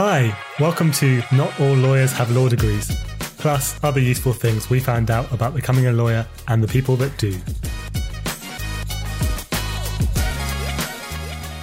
Hi, welcome to Not All Lawyers Have Law Degrees, plus other useful things we found out about becoming a lawyer and the people that do.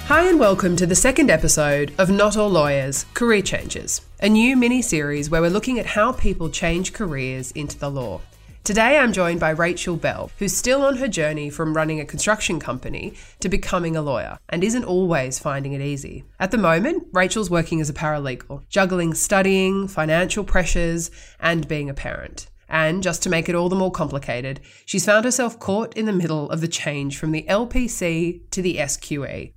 Hi, and welcome to the second episode of Not All Lawyers Career Changes, a new mini series where we're looking at how people change careers into the law. Today, I'm joined by Rachel Bell, who's still on her journey from running a construction company to becoming a lawyer and isn't always finding it easy. At the moment, Rachel's working as a paralegal, juggling studying, financial pressures, and being a parent. And just to make it all the more complicated, she's found herself caught in the middle of the change from the LPC to the SQE.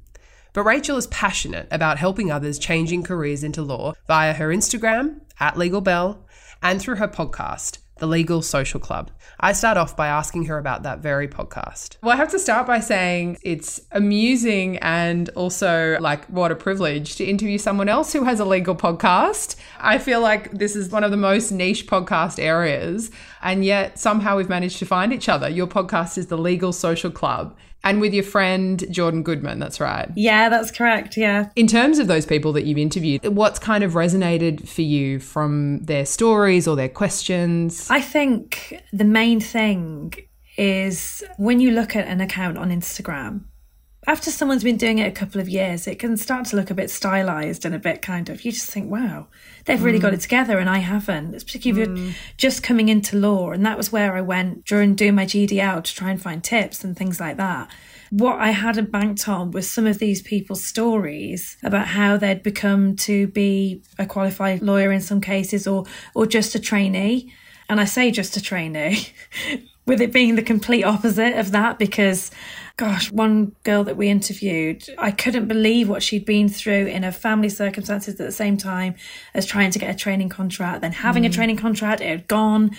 But Rachel is passionate about helping others changing careers into law via her Instagram, at Legal Bell, and through her podcast, the Legal Social Club. I start off by asking her about that very podcast. Well, I have to start by saying it's amusing and also like what a privilege to interview someone else who has a legal podcast. I feel like this is one of the most niche podcast areas, and yet somehow we've managed to find each other. Your podcast is the Legal Social Club and with your friend Jordan Goodman. That's right. Yeah, that's correct. Yeah. In terms of those people that you've interviewed, what's kind of resonated for you from their stories or their questions? I think the main thing is when you look at an account on Instagram, after someone's been doing it a couple of years, it can start to look a bit stylized and a bit kind of, you just think, wow, they've really mm. got it together and I haven't. It's particularly mm. if you're just coming into law. And that was where I went during doing my GDL to try and find tips and things like that. What I hadn't banked on was some of these people's stories about how they'd become to be a qualified lawyer in some cases or, or just a trainee. And I say just a trainee, with it being the complete opposite of that because gosh, one girl that we interviewed, I couldn't believe what she'd been through in her family circumstances at the same time as trying to get a training contract, then having mm. a training contract, it had gone.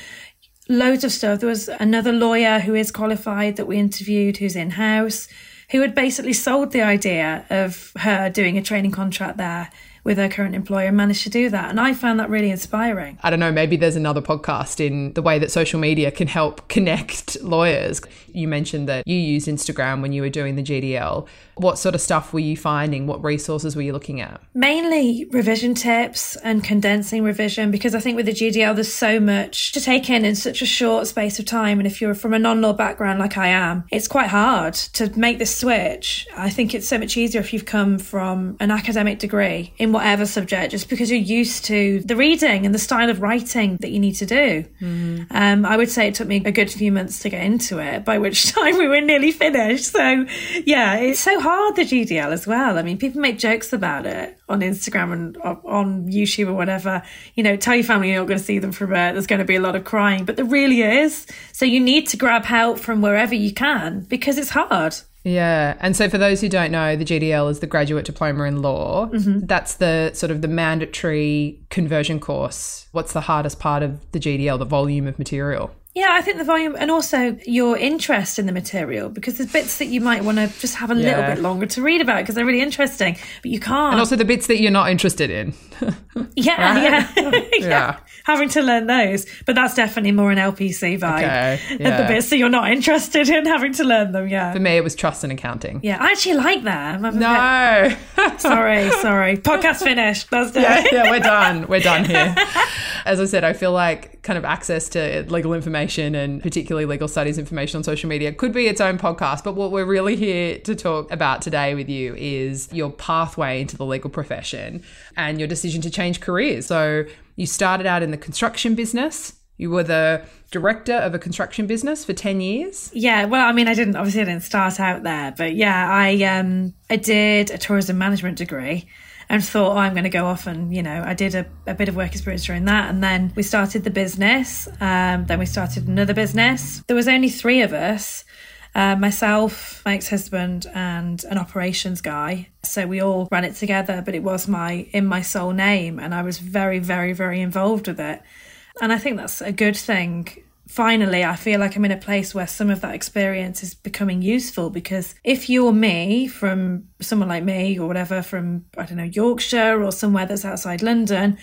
Loads of stuff. There was another lawyer who is qualified that we interviewed who's in house who had basically sold the idea of her doing a training contract there with her current employer managed to do that. And I found that really inspiring. I don't know, maybe there's another podcast in the way that social media can help connect lawyers. You mentioned that you used Instagram when you were doing the GDL. What sort of stuff were you finding? What resources were you looking at? Mainly revision tips and condensing revision because I think with the GDL, there's so much to take in in such a short space of time. And if you're from a non law background like I am, it's quite hard to make this switch. I think it's so much easier if you've come from an academic degree in whatever subject, just because you're used to the reading and the style of writing that you need to do. Mm. Um, I would say it took me a good few months to get into it, by which time we were nearly finished. So, yeah, it's so hard hard, the GDL as well. I mean, people make jokes about it on Instagram and on YouTube or whatever. You know, tell your family you're not going to see them for a bit. There's going to be a lot of crying, but there really is. So you need to grab help from wherever you can because it's hard. Yeah. And so for those who don't know, the GDL is the graduate diploma in law. Mm-hmm. That's the sort of the mandatory conversion course. What's the hardest part of the GDL, the volume of material? Yeah, I think the volume and also your interest in the material because there's bits that you might want to just have a yeah. little bit longer to read about because they're really interesting, but you can't. And also the bits that you're not interested in. yeah, yeah, yeah, yeah, Having to learn those, but that's definitely more an LPC vibe. Okay, yeah. The bits that you're not interested in having to learn them. Yeah. For me, it was trust and accounting. Yeah, I actually like that. No. sorry, sorry. Podcast finished. That's yeah, yeah, we're done. We're done here. As I said, I feel like kind of access to legal information and particularly legal studies information on social media could be its own podcast. But what we're really here to talk about today with you is your pathway into the legal profession and your decision to change careers. So you started out in the construction business. You were the director of a construction business for 10 years. Yeah, well, I mean, I didn't obviously I didn't start out there, but yeah, I um I did a tourism management degree and thought, oh, I'm going to go off and, you know, I did a, a bit of work experience during that. And then we started the business. Um, then we started another business. There was only three of us. Uh, myself, my ex-husband, and an operations guy. So we all ran it together, but it was my in my sole name, and I was very, very, very involved with it. And I think that's a good thing finally, I feel like I'm in a place where some of that experience is becoming useful because if you're me from someone like me or whatever from, I don't know, Yorkshire or somewhere that's outside London,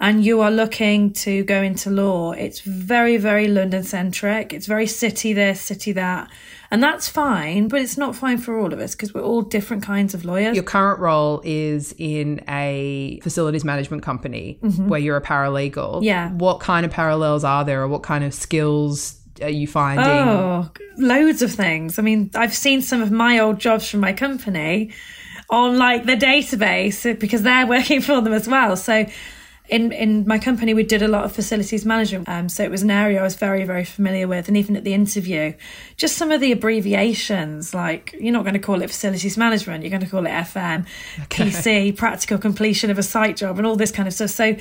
and you are looking to go into law, it's very, very London centric. It's very city this, city that. And that's fine, but it's not fine for all of us because we're all different kinds of lawyers. Your current role is in a facilities management company where you're a paralegal. Mm-hmm. Yeah. What kind of parallels are there, or what kind of skills are you finding? Oh, loads of things. I mean, I've seen some of my old jobs from my company on like the database because they're working for them as well. So in in my company we did a lot of facilities management um, so it was an area i was very very familiar with and even at the interview just some of the abbreviations like you're not going to call it facilities management you're going to call it fm pc practical completion of a site job and all this kind of stuff so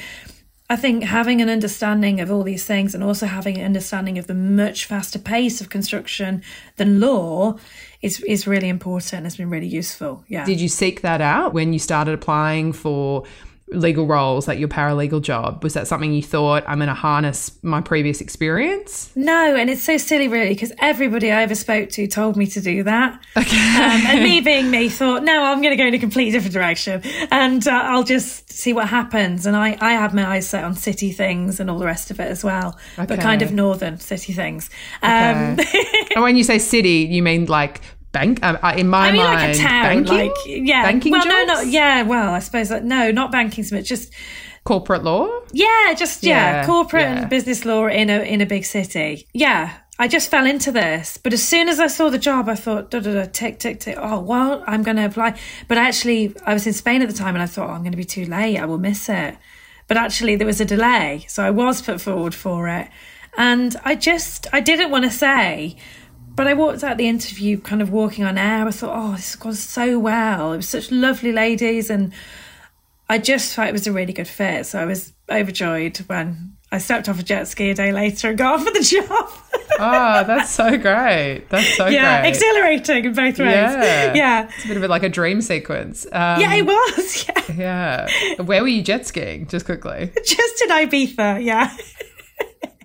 I think having an understanding of all these things and also having an understanding of the much faster pace of construction than law is is really important. It's been really useful. Yeah. Did you seek that out when you started applying for legal roles, like your paralegal job? Was that something you thought, I'm going to harness my previous experience? No, and it's so silly, really, because everybody I ever spoke to told me to do that. Okay. Um, and me being me thought, no, I'm going to go in a completely different direction and uh, I'll just see what happens. And I, I had my eyes set on city things and all the rest of it as well, but kind of northern city things. Um, and when you say city, you mean like bank? Um, uh, in my I mean, mind, like a town, banking? like yeah. Banking well, no, jobs? no, yeah. Well, I suppose like, no, not banking so much. Just corporate law. yeah, just yeah, Yeah, corporate yeah. and business law in a in a big city. Yeah, I just fell into this, but as soon as I saw the job, I thought, da da da, tick tick tick. Oh well, I'm going to apply. But actually, I was in Spain at the time, and I thought, oh, I'm going to be too late. I will miss it. But actually, there was a delay, so I was put forward for it, and I just I didn't want to say. But I walked out the interview kind of walking on air. I thought, oh, this has gone so well. It was such lovely ladies. And I just thought it was a really good fit. So I was overjoyed when I stepped off a jet ski a day later and got offered the job. Oh, that's so great. That's so great. yeah, great. exhilarating in both ways. Yeah. Yeah. It's a bit of a, like a dream sequence. Um, Yeah, it was. Yeah. yeah. Where were you jet skiing? Just quickly. Just in Ibiza. Yeah.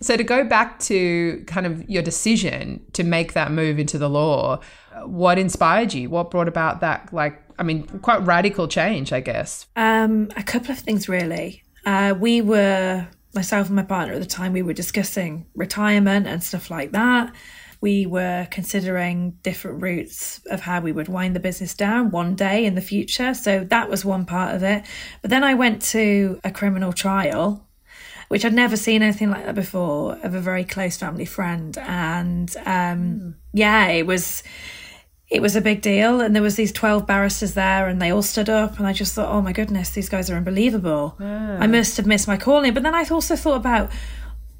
So to go back to kind of your decision to make that move into the law, what inspired you? What brought about that? Like, I mean, quite radical change, I guess. Um, a couple of things really. Uh, we were myself and my partner at the time. We were discussing retirement and stuff like that. We were considering different routes of how we would wind the business down one day in the future. So that was one part of it. But then I went to a criminal trial, which I'd never seen anything like that before, of a very close family friend. And um, yeah, it was it was a big deal. And there was these 12 barristers there and they all stood up and i just thought oh my goodness these guys are unbelievable. I must have missed my calling. But then i also thought about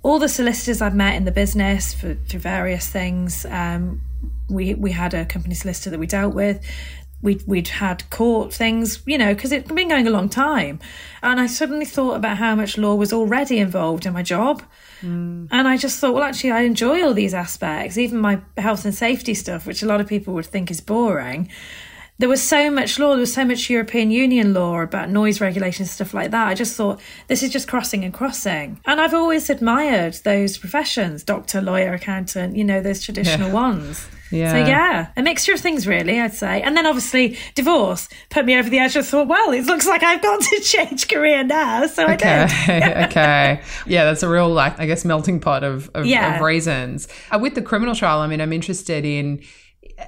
all the solicitors i've met in the business for, through various things. Um, we we had a company solicitor that we dealt with we'd, we'd had court things, you know, because it'd been going a long time. And I suddenly thought about how much law was already involved in my job. Mm. And I just thought, well, actually, I enjoy all these aspects, even my health and safety stuff, which a lot of people would think is boring. There was so much law, there was so much European Union law about noise regulations, stuff like that. I just thought, this is just crossing and crossing. And I've always admired those professions doctor, lawyer, accountant, you know, those traditional ones. Yeah. So, yeah, a mixture of things, really, I'd say. And then obviously, divorce put me over the edge. I thought, well, it looks like I've got to change career now. So I did. Okay. okay. Yeah, that's a real, like, I guess, melting pot of, of, Yeah. of reasons. Uh, with the criminal trial, I mean, I'm interested in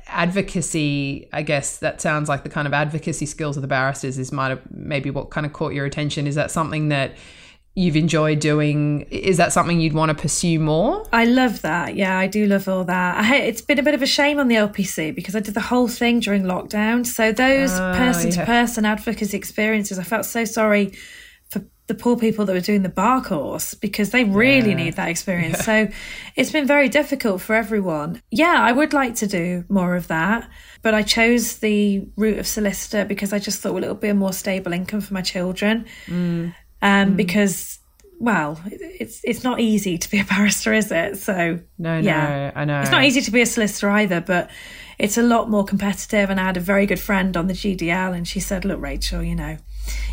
advocacy. I guess that sounds like the kind of advocacy skills of the barristers is might have maybe what kind of caught your attention. Is that something that you've enjoyed doing? Is that something you'd want to pursue more? I love that. Yeah, I do love all that. I, it's been a bit of a shame on the LPC because I did the whole thing during lockdown. So those oh, person to person advocacy experiences, I felt so sorry the poor people that were doing the bar course because they really need that experience. So it's been very difficult for everyone. Yeah, I would like to do more of that. But I chose the route of solicitor because I just thought, well, it'll be a more stable income for my children. Um, because well, it's it's not easy to be a barrister, is it? So No, yeah. no, I know. It's not easy to be a solicitor either, but it's a lot more competitive. And I had a very good friend on the GDL, and she said, "Look, Rachel, you know,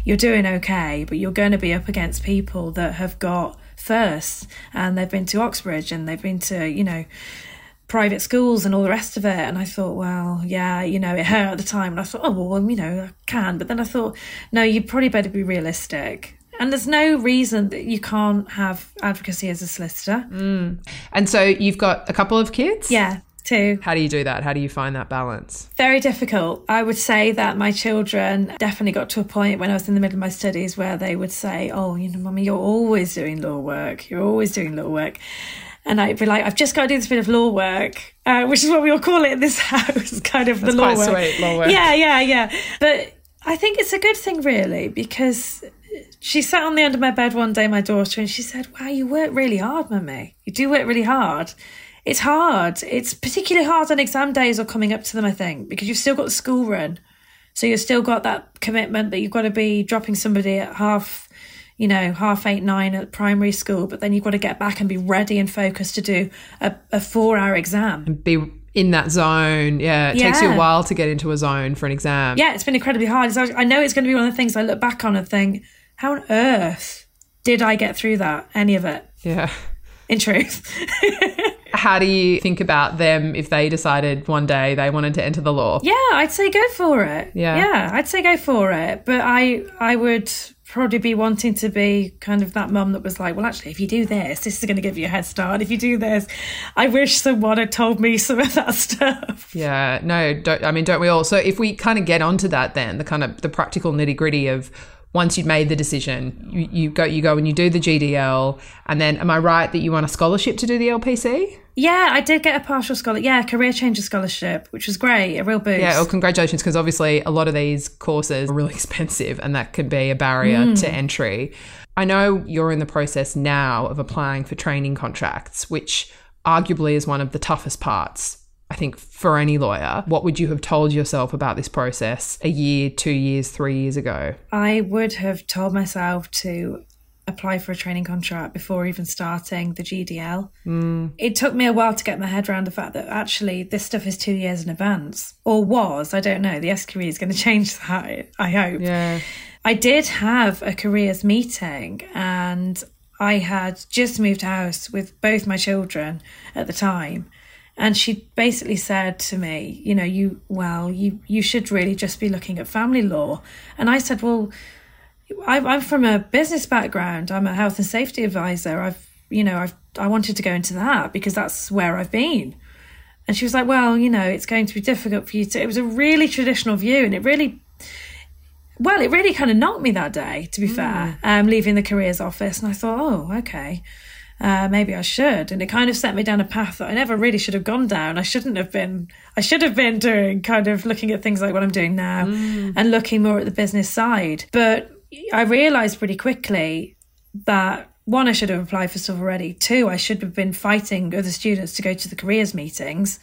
you're doing okay, but you're going to be up against people that have got first, and they've been to Oxbridge, and they've been to, you know." private schools and all the rest of it. And I thought, well, yeah, you know, it hurt at the time. And I thought, oh, well, you know, I can. But then I thought, no, you probably better be realistic. And there's no reason that you can't have advocacy as a solicitor. Mm. And so you've got a couple of kids? Yeah. Two. How do you do that? How do you find that balance? Very difficult. I would say that my children definitely got to a point when I was in the middle of my studies where they would say, Oh, you know, mummy, you're always doing law work. You're always doing law work. And I'd be like, I've just got to do this bit of law work, uh, which is what we all call it in this house, kind of That's the law work. sweet, law work. Yeah, yeah, yeah. But I think it's a good thing, really, because she sat on the end of my bed one day, my daughter, and she said, Wow, you work really hard, mummy. You do work really hard. It's hard. It's particularly hard on exam days or coming up to them, I think, because you've still got the school run. So you've still got that commitment that you've got to be dropping somebody at half, you know, half eight, nine at primary school, but then you've got to get back and be ready and focused to do a, a four hour exam. And Be in that zone. Yeah, it takes you a while to get into a zone for an exam. Yeah, it's been incredibly hard. I know it's going to be one of the things I look back on and think, how on earth did I get through that? Any of it, Yeah. in truth. How do you think about them if they decided one day they wanted to enter the law? Yeah, I'd say go for it. Yeah. Yeah, I'd say go for it. But I I would probably be wanting to be kind of that mum that was like, well, actually, if you do this, this is going to give you a head start. If you do this, I wish someone had told me some of that stuff. Yeah, no, don't, I mean, don't we all? So if we kind of get onto that, then the kind of the practical nitty gritty of once you've made the decision, you, you go, you go and you do the GDL, and then am I right that you want a scholarship to do the LPC? Yeah, I did get a partial scholarship. Yeah, career changer scholarship, which was great, a real boost. Yeah, well, congratulations, because obviously a lot of these courses are really expensive, and that can be a barrier Mm. to entry. I know you're in the process now of applying for training contracts, which arguably is one of the toughest parts. I think for any lawyer, what would you have told yourself about this process a year, two years, three years ago? I would have told myself to apply for a training contract before even starting the GDL. Hmm. It took me a while to get my head around the fact that actually this stuff is two years in advance, or was. I don't know. The SQE is going to change that, I hope. Yeah. I did have a careers meeting and I had just moved house with both my children at the time. And she basically said to me, you know, you, well, you, you should really just be looking at family law. And I said, well, I, I'm from a business background. I'm a health and safety advisor. I've, you know, I've, I wanted to go into that because that's where I've been. And she was like, well, you know, it's going to be difficult for you to, it was a really traditional view and it really well, it really kind of knocked me that day, to be fair, um, leaving the careers office. And I thought, oh, okay, uh, maybe I should. And it kind of set me down a path that I never really should have gone down. I shouldn't have been, I should have been doing kind of looking at things like what I'm doing now and looking more at the business side. But I realized pretty quickly that one, I should have applied for stuff already. Two, I should have been fighting other students to go to the careers meetings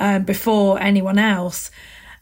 um, before anyone else.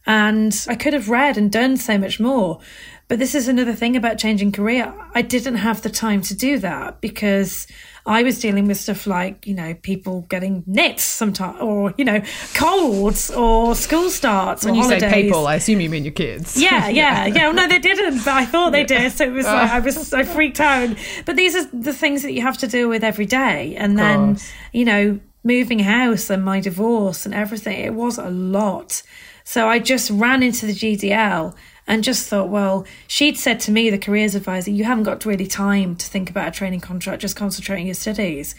And I could have read and done so much more. But this is another thing about changing career. I didn't have the time to do that because I was dealing with stuff like, you know, people getting nits sometimes, or, you know, colds or school starts When you holidays. say people, I assume you mean your kids. Yeah, yeah, yeah. Well, no, they didn't, but I thought they did. So it was like I was ah. I freaked out. But these are the things that you have to deal with every day, and then you know, moving house and my divorce and everything. It was a lot. So I just ran into the GDL and just thought, well, she'd said to me, the careers advisor, you haven't got really time to think about a training contract. Just concentrate on your studies.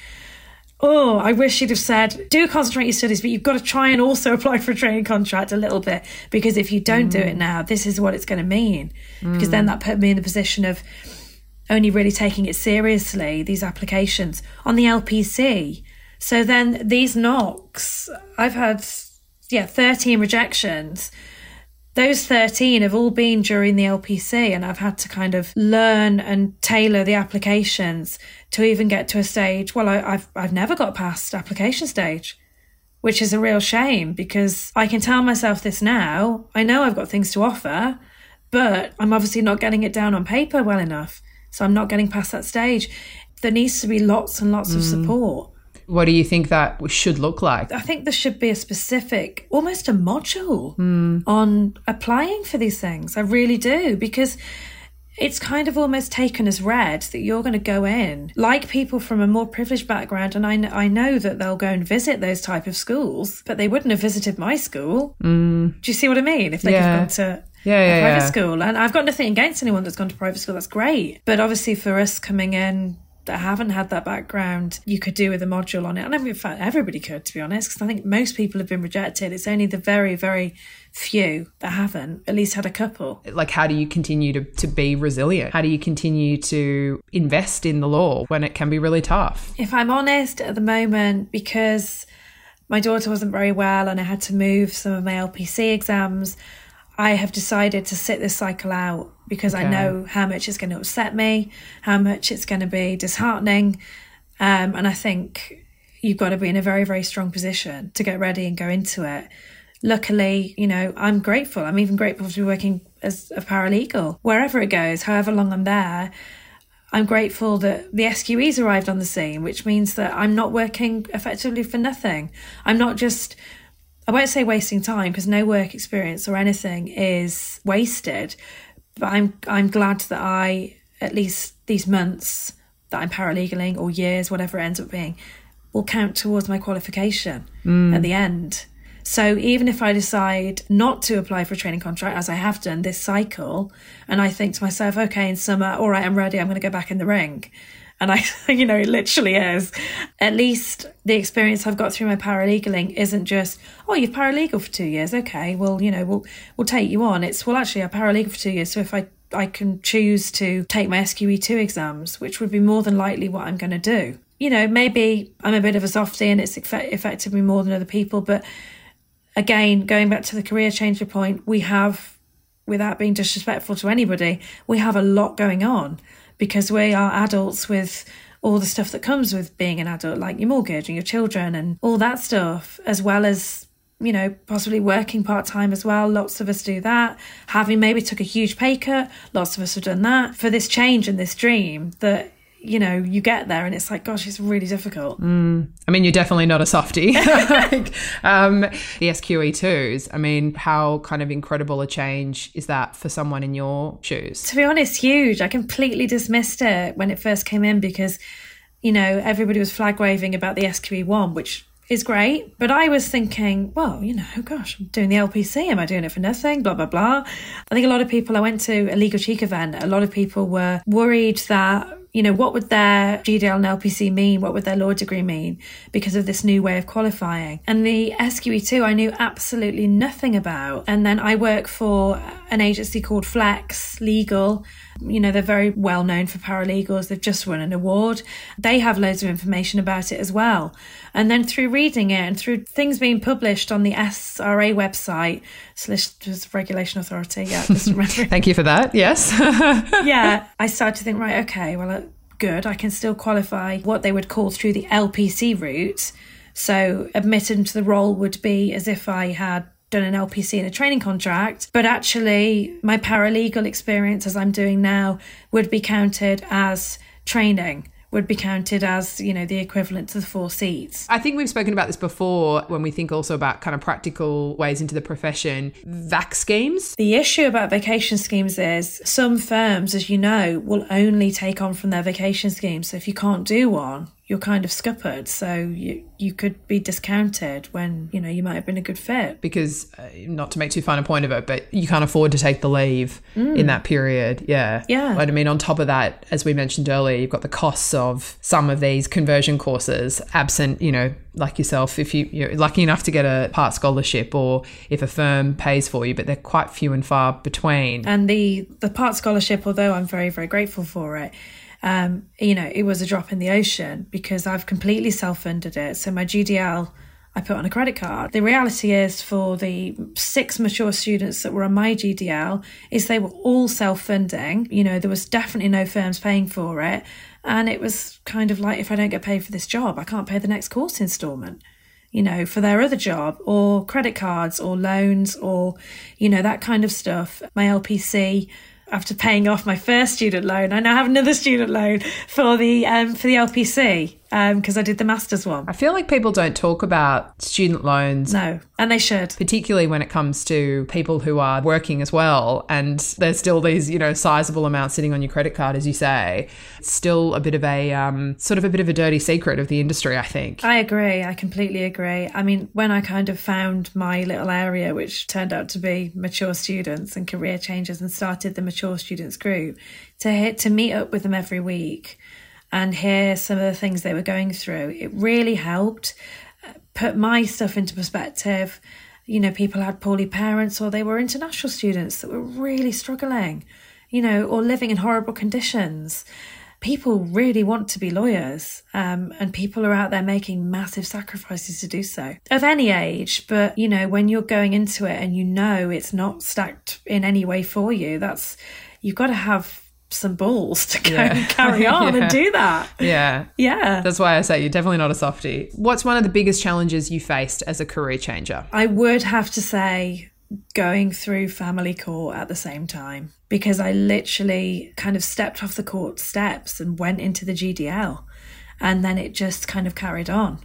Oh, I wish she'd have said, do concentrate on your studies, but you've got to try and also apply for a training contract a little bit because if you don't do it mm. now, this is what it's going to mean. Because then mm. that put me in the position of only really taking it seriously, these applications on the LPC. So then these knocks, I've had, yeah, 13 rejections those 13 have all been during the LPC, and I've had to kind of learn and tailor the applications to even get to a stage. Well, I, I've, I've never got past application stage, which is a real shame because I can tell myself this now. I know I've got things to offer, but I'm obviously not getting it down on paper well enough. So I'm not getting past that stage. There needs to be lots and lots of mm. support. What do you think that should look like? I think there should be a specific, almost a module on applying for these things. I really do, because it's kind of almost taken as read that you're going to go in like people from a more privileged background and I, kn- I know that they'll go and visit those type of schools but they wouldn't have visited my school mm. do you see what i mean if they Yeah. have gone to Yeah, a yeah, private yeah. school and i've got nothing against anyone that's gone to private school that's great but obviously for us coming in that haven't had that background, you could do with a module on it. And I mean, in fact, everybody could, to be honest, because I think most people have been rejected. It's only the very, very few that haven't at least had a couple. Like, how do you continue to, to be resilient? How do you continue to invest in the law when it can be really tough? If I'm honest, at the moment, because my daughter wasn't very well and I had to move some of my LPC exams, I have decided to sit this cycle out because okay. I know how much it's going to upset me, how much it's going to be disheartening. Um, and I think you've got to be in a very, very strong position to get ready and go into it. Luckily, you know, I'm grateful. I'm even grateful to be working as a paralegal. Wherever it goes, however long I'm there, I'm grateful that the SQE's arrived on the scene, which means that I'm not working effectively for nothing. I'm not just I won't say wasting time because no work experience or anything is wasted, but I'm I'm glad that I at least these months that I'm paralegaling or years, whatever it ends up being, will count towards my qualification mm. at the end. So even if I decide not to apply for a training contract, as I have done this cycle, and I think to myself, okay, in summer, all right, I'm ready, I'm going to go back in the ring, and I, you know, it literally is. At least the experience I've got through my paralegaling isn't just, oh, you've paralegal for two years. Okay, well, you know, we'll we'll take you on. It's well, actually, I paralegal for two years. So if I I can choose to take my SQE2 exams, which would be more than likely what I'm going to do. You know, maybe I'm a bit of a softie and it's affected me more than other people. But again, going back to the career changer point, we have, without being disrespectful to anybody, we have a lot going on because we are adults with all the stuff that comes with being an adult, like your mortgage and your children and all that stuff, as well as you know, possibly working part time as well. Lots of us do that. Having maybe took a huge pay cut, lots of us have done that for this change and this dream that you know, you get there and it's like, gosh, it's really difficult. Mm. I mean, you're definitely not a softie. like, um, the SQE2s, I mean, how kind of incredible a change is that for someone in your shoes? To be honest, huge. I completely dismissed it when it first came in because, you know, everybody was flag waving about the SQE1, which is great. But I was thinking, well, you know, gosh, I'm doing the LPC. Am I doing it for nothing? Blah, blah, blah. I think a lot of people, I went to a Legal Cheek event, a lot of people were worried that you know, what would their GDL and LPC mean? What would their law degree mean because of this new way of qualifying? And the SQE2, I knew absolutely nothing about. And then I work for an agency called Flex Legal. You know, they're very well known for paralegals. They've just won an award. They have loads of information about it as well. And then through reading it and through things being published on the SRA website, Solicitors Regulation Authority, yeah, just remember. Thank you for that. Yes. yeah, I started to think, right, okay, well, uh, good. I can still qualify what they would call through the LPC route. So admitted into the role would be as if I had done an LPC in a training contract, but actually my paralegal experience as I'm doing now would be counted as training would be counted as, you know, the equivalent to the four seats. I think we've spoken about this before when we think also about kind of practical ways into the profession. VAC schemes. The issue about vacation schemes is some firms, as you know, will only take on from their vacation schemes. So if you can't do one, you're kind of scuppered. So you you could be discounted when you know you might have been a good fit. Because uh, not to make too fine a point of it, but you can't afford to take the leave mm. in that period. Yeah, yeah. But I mean, on top of that, as we mentioned earlier, you've got the costs of some of these conversion courses. Absent, you know, like yourself, if you, you're lucky enough to get a part scholarship, or if a firm pays for you, but they're quite few and far between. And the the part scholarship, although I'm very very grateful for it um, you know, it was a drop in the ocean because I've completely self funded it. So my GDL, I put on a credit card. The reality is for the six mature students that were on my GDL is they were all self funding. You know, there was definitely no firms paying for it. And it was kind of like, if I don't get paid for this job, I can't pay the next course installment you know, for their other job or credit cards or loans or, you know, that kind of stuff. My LPC after paying off my first student loan, I now have another student loan for the um, for the LPC because um, I did the master's one. I feel like people don't talk about student loans. No, and they should. Particularly when it comes to people who are working as well. And there's still these, you know, sizable amounts sitting on your credit card, as you say. It's still a bit of a um, sort of a bit of a dirty secret of the industry, I think. I agree. I completely agree. I mean, when I kind of found my little area, which turned out to be mature students and career changers, and started the mature students group, to hit, to meet up with them every week and hear some of the things they were going through, it really helped uh, put my stuff into perspective. You know, people had poorly parents or they were international students that were really struggling, you know, or living in horrible conditions. People really want to be lawyers um, and people are out there making massive sacrifices to do so. Of any age but you know when you're going into it and you know it's not stacked in any way for you that's you've got to have some balls to go yeah. and carry on yeah. and do that yeah yeah that's why i say you're definitely not a softie what's one of the biggest challenges you faced as a career changer i would have to say going through family court at the same time because I literally kind of stepped off the court steps and went into the GDL. And then it just kind of carried on.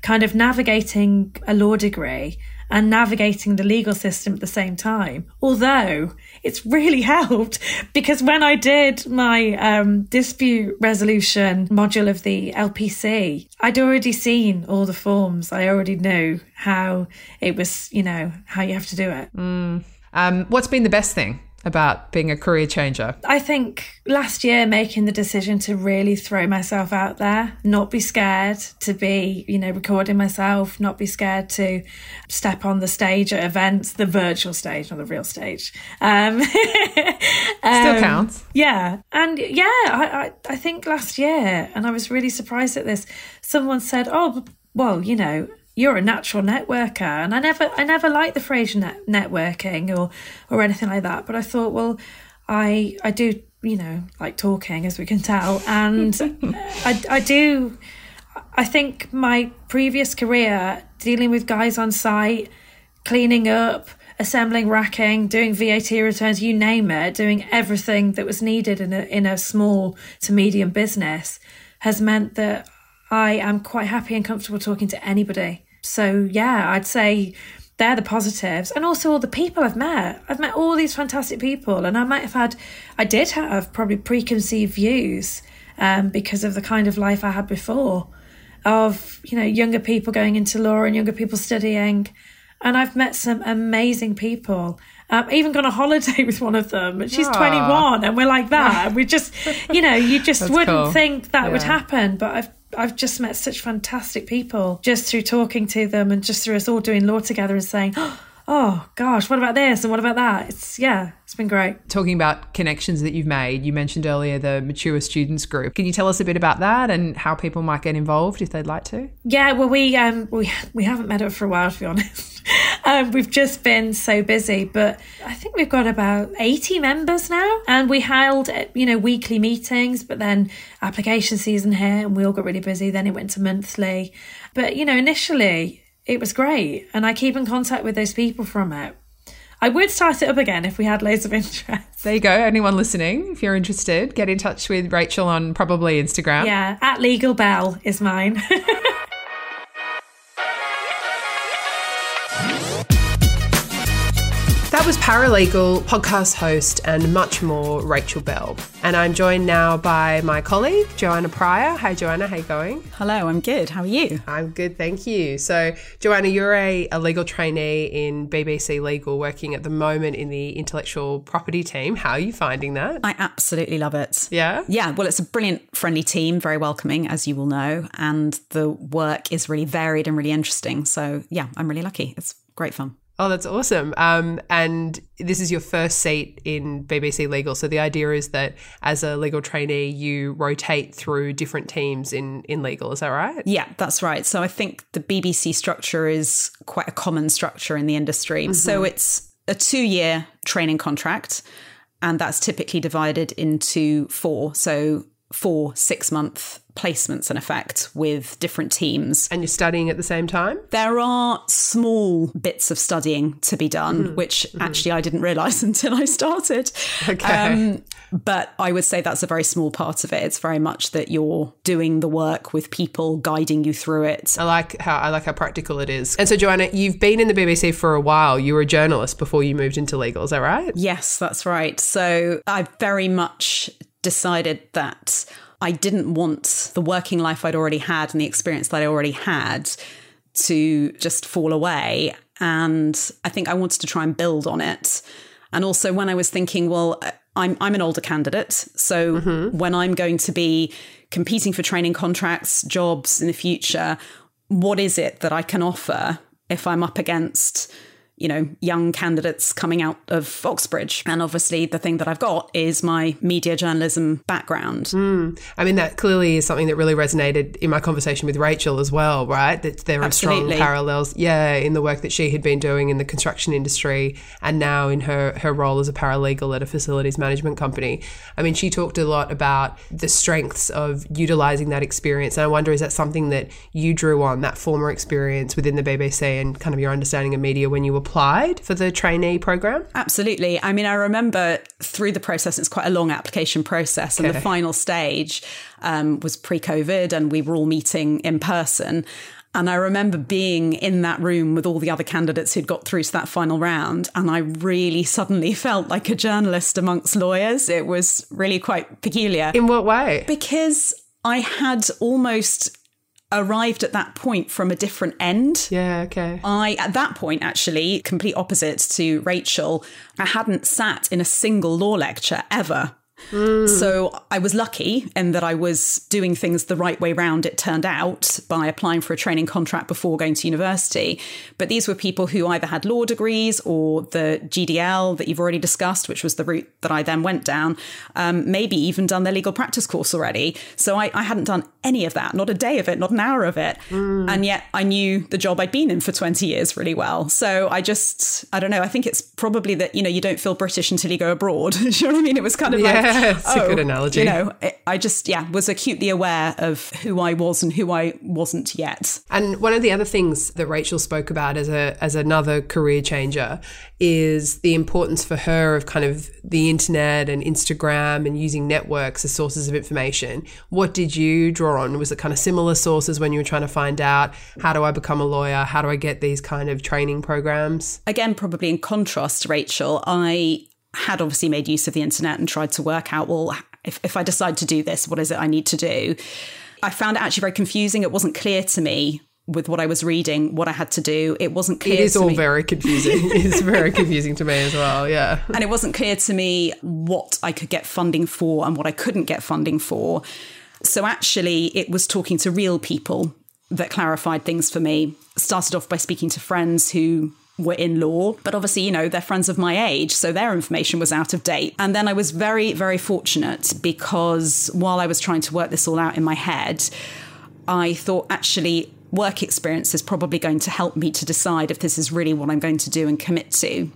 Kind of navigating a law degree and navigating the legal system at the same time. Although it's really helped because when I did my um, dispute resolution module of the LPC, I'd already seen all the forms. I already knew how it was, you know, how you have to do it. Mm. Um, what's been the best thing about being a career changer? I think last year making the decision to really throw myself out there, not be scared to be, you know, recording myself, not be scared to step on the stage at events, the virtual stage, not the real stage. Um, Still um, counts. Yeah. And yeah, I, I, I think last year, and I was really surprised at this, someone said, oh, well, you know, you're a natural networker and i never i never liked the phrase net- networking or or anything like that but i thought well i i do you know like talking as we can tell and i i do i think my previous career dealing with guys on site cleaning up assembling racking doing vat returns you name it doing everything that was needed in a in a small to medium business has meant that I am quite happy and comfortable talking to anybody. So yeah, I'd say they're the positives and also all the people I've met. I've met all these fantastic people and I might have had I did have probably preconceived views um, because of the kind of life I had before of, you know, younger people going into law and younger people studying. And I've met some amazing people. Um, I even gone on holiday with one of them. She's Aww. 21 and we're like that. we just, you know, you just wouldn't cool. think that yeah. would happen. But I've I've just met such fantastic people just through talking to them and just through us all doing law together and saying, oh gosh, what about this and what about that? It's yeah, been great. Talking about connections that you've made, you mentioned earlier the mature students group. Can you tell us a bit about that and how people might get involved if they'd like to? Yeah, well, we um we we haven't met up for a while to be honest. um, we've just been so busy, but I think we've got about 80 members now. And we held, uh, you know, weekly meetings, but then application season hit and we all got really busy. Then it went to monthly. But, you know, initially it was great. And I keep in contact with those people from it. I would start it up again if we had loads of interest. There you go. Anyone listening, if you're interested, get in touch with Rachel on probably Instagram. Yeah, at Legal Bell is mine. That was paralegal, podcast host, and much more, Rachel Bell. And I'm joined now by my colleague, Joanna Pryor. Hi, Joanna. How you going? Hello, I'm good. How are you? I'm good, thank you. So, Joanna, you're a, a legal trainee in BBC Legal, working at the moment in the intellectual property team. How are you finding that? I absolutely love it. Yeah? Yeah, well, it's a brilliant, friendly team, very welcoming, as you will know. And the work is really varied and really interesting. So, yeah, I'm really lucky. It's great fun. Oh, that's awesome. Um, and this is your first seat in BBC Legal. So the idea is that as a legal trainee, you rotate through different teams in, in legal. Is that right? Yeah, that's right. So I think the BBC structure is quite a common structure in the industry. Mm-hmm. So it's a two year training contract, and that's typically divided into four. So four six month placements in effect with different teams. And you're studying at the same time? There are small bits of studying to be done, mm-hmm. which mm-hmm. actually I didn't realize until I started. Okay. Um, but I would say that's a very small part of it. It's very much that you're doing the work with people guiding you through it. I like how I like how practical it is. And so Joanna, you've been in the BBC for a while. You were a journalist before you moved into legal, is that right? Yes, that's right. So I very much decided that I didn't want the working life I'd already had and the experience that I already had to just fall away. And I think I wanted to try and build on it. And also, when I was thinking, well, I'm I'm an older candidate, so mm-hmm. when I'm going to be competing for training contracts, jobs in the future, what is it that I can offer if I'm up against you know, young candidates coming out of Oxbridge. And obviously, the thing that I've got is my media journalism background. Hmm. I mean, that clearly is something that really resonated in my conversation with Rachel as well, right? That there are strong parallels, yeah, in the work that she had been doing in the construction industry and now in her, her role as a paralegal at a facilities management company. I mean, she talked a lot about the strengths of utilizing that experience. And I wonder, is that something that you drew on, that former experience within the BBC and kind of your understanding of media when you applied for the trainee program? Absolutely. I mean, I remember through the process, it's quite a long application process. And the final stage um, was pre COVID, and we were all meeting in person. And I remember being in that room with all the other candidates who'd got through to that final round. And I really suddenly felt like a journalist amongst lawyers. It was really quite peculiar In what way? because I had almost arrived at that point from a different end. Yeah, okay. I, at that point, actually, complete opposite to Rachel, I hadn't sat in a single law lecture ever. So I was lucky in that I was doing things the right way round, it turned out, by applying for a training contract before going to university. But these were people who either had law degrees or the GDL that you've already discussed, which was the route that I then went down, um, maybe even done their legal practice course already. So I, I hadn't done any of that, not a day of it, not an hour of it. And yet I knew the job I'd been in for 20 years really well. So I just, I don't know, I think it's probably that, you know, you don't feel British until you go abroad. You know what I mean? It was kind of Yeah, like, it's a oh, good analogy. You know, I- just, yeah, was acutely aware of who I was and who I wasn't yet. And one of the other things that Rachel spoke about as a as another career changer is the importance for her of kind of the internet and Instagram and using networks as sources of information. What did you draw on? Was it kind of similar sources when you were trying to find out how do I become a lawyer? How do I get these kind of training programs? again, probably in contrast to Rachel, I had obviously made use of the internet and tried to work out, well, if, if I decide to do this, what is it I need to do? I found it actually very confusing. It wasn't clear to me with what I was reading, what I had to do. It wasn't clear It is all me. very confusing. it's very confusing to me as well. Yeah. and it wasn't clear to me what I could get funding for and what I couldn't get funding for. So actually, it was talking to real people that clarified things for me. Started off by speaking to friends who were in law, but obviously, you know, they're friends of my age, so their information was out of date. And then I was very, very fortunate because while I was trying to work this all out in my head, I thought actually work experience is probably going to help me to decide if this is really what I'm going to do and commit to.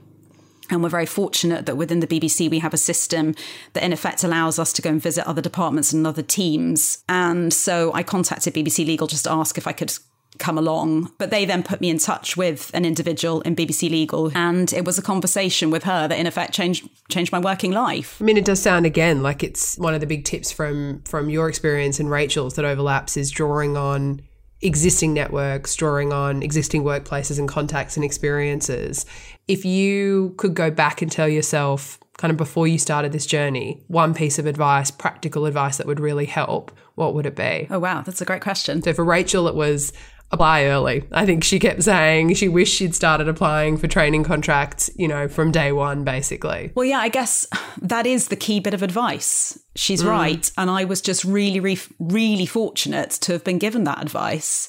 And we're very fortunate that within the BBC, we have a system that in effect allows us to go and visit other departments and other teams. And so I contacted BBC Legal just to ask if I could come along. But they then put me in touch with an individual in BBC Legal. And it was a conversation with her that in effect changed changed my working life. I mean, it does sound again like it's one of the big tips from from your experience and Rachel's that overlaps is drawing on existing networks, drawing on existing workplaces and contacts and experiences. If you could go back and tell yourself, kind of before you started this journey, one piece of advice, practical advice that would really help, what would it be? Oh, wow. That's a great question. So for Rachel, it was apply early. I think she kept saying she wished she'd started applying for training contracts, you know, from day one, basically. Well, yeah, I guess that is the key bit of advice. She's mm. right. And I was just really, really, really fortunate to have been given that advice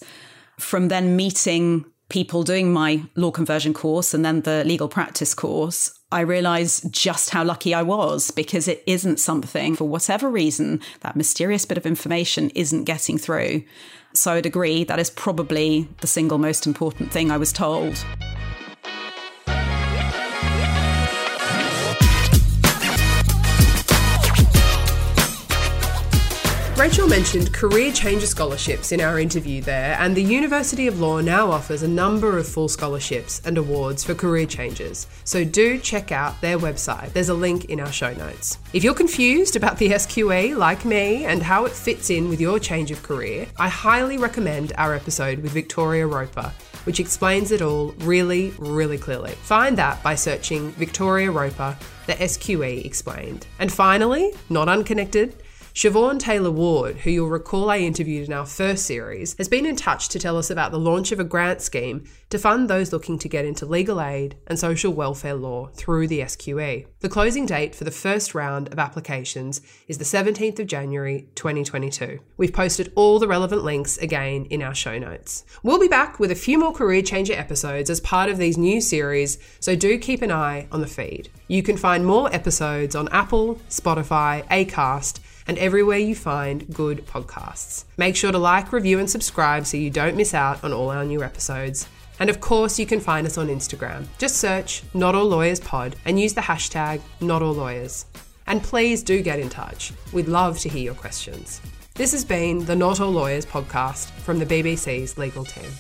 from then meeting people doing my law conversion course and then the legal practice course. I realized just how lucky I was because it isn't something, for whatever reason, that mysterious bit of information isn't getting through. So I'd agree that is probably the single most important thing I was told. Rachel mentioned career changer scholarships in our interview there, and the University of Law now offers a number of full scholarships and awards for career changers. So do check out their website. There's a link in our show notes. If you're confused about the SQE, like me, and how it fits in with your change of career, I highly recommend our episode with Victoria Roper, which explains it all really, really clearly. Find that by searching Victoria Roper, the SQE explained. And finally, not unconnected, Siobhan Taylor Ward, who you'll recall I interviewed in our first series, has been in touch to tell us about the launch of a grant scheme to fund those looking to get into legal aid and social welfare law through the SQE. The closing date for the first round of applications is the 17th of January 2022. We've posted all the relevant links again in our show notes. We'll be back with a few more Career Changer episodes as part of these new series, so do keep an eye on the feed. You can find more episodes on Apple, Spotify, Acast, and everywhere you find good podcasts. Make sure to like, review, and subscribe so you don't miss out on all our new episodes. And of course, you can find us on Instagram. Just search Not All Lawyers Pod and use the hashtag Not All Lawyers. And please do get in touch. We'd love to hear your questions. This has been the Not All Lawyers podcast from the BBC's legal team.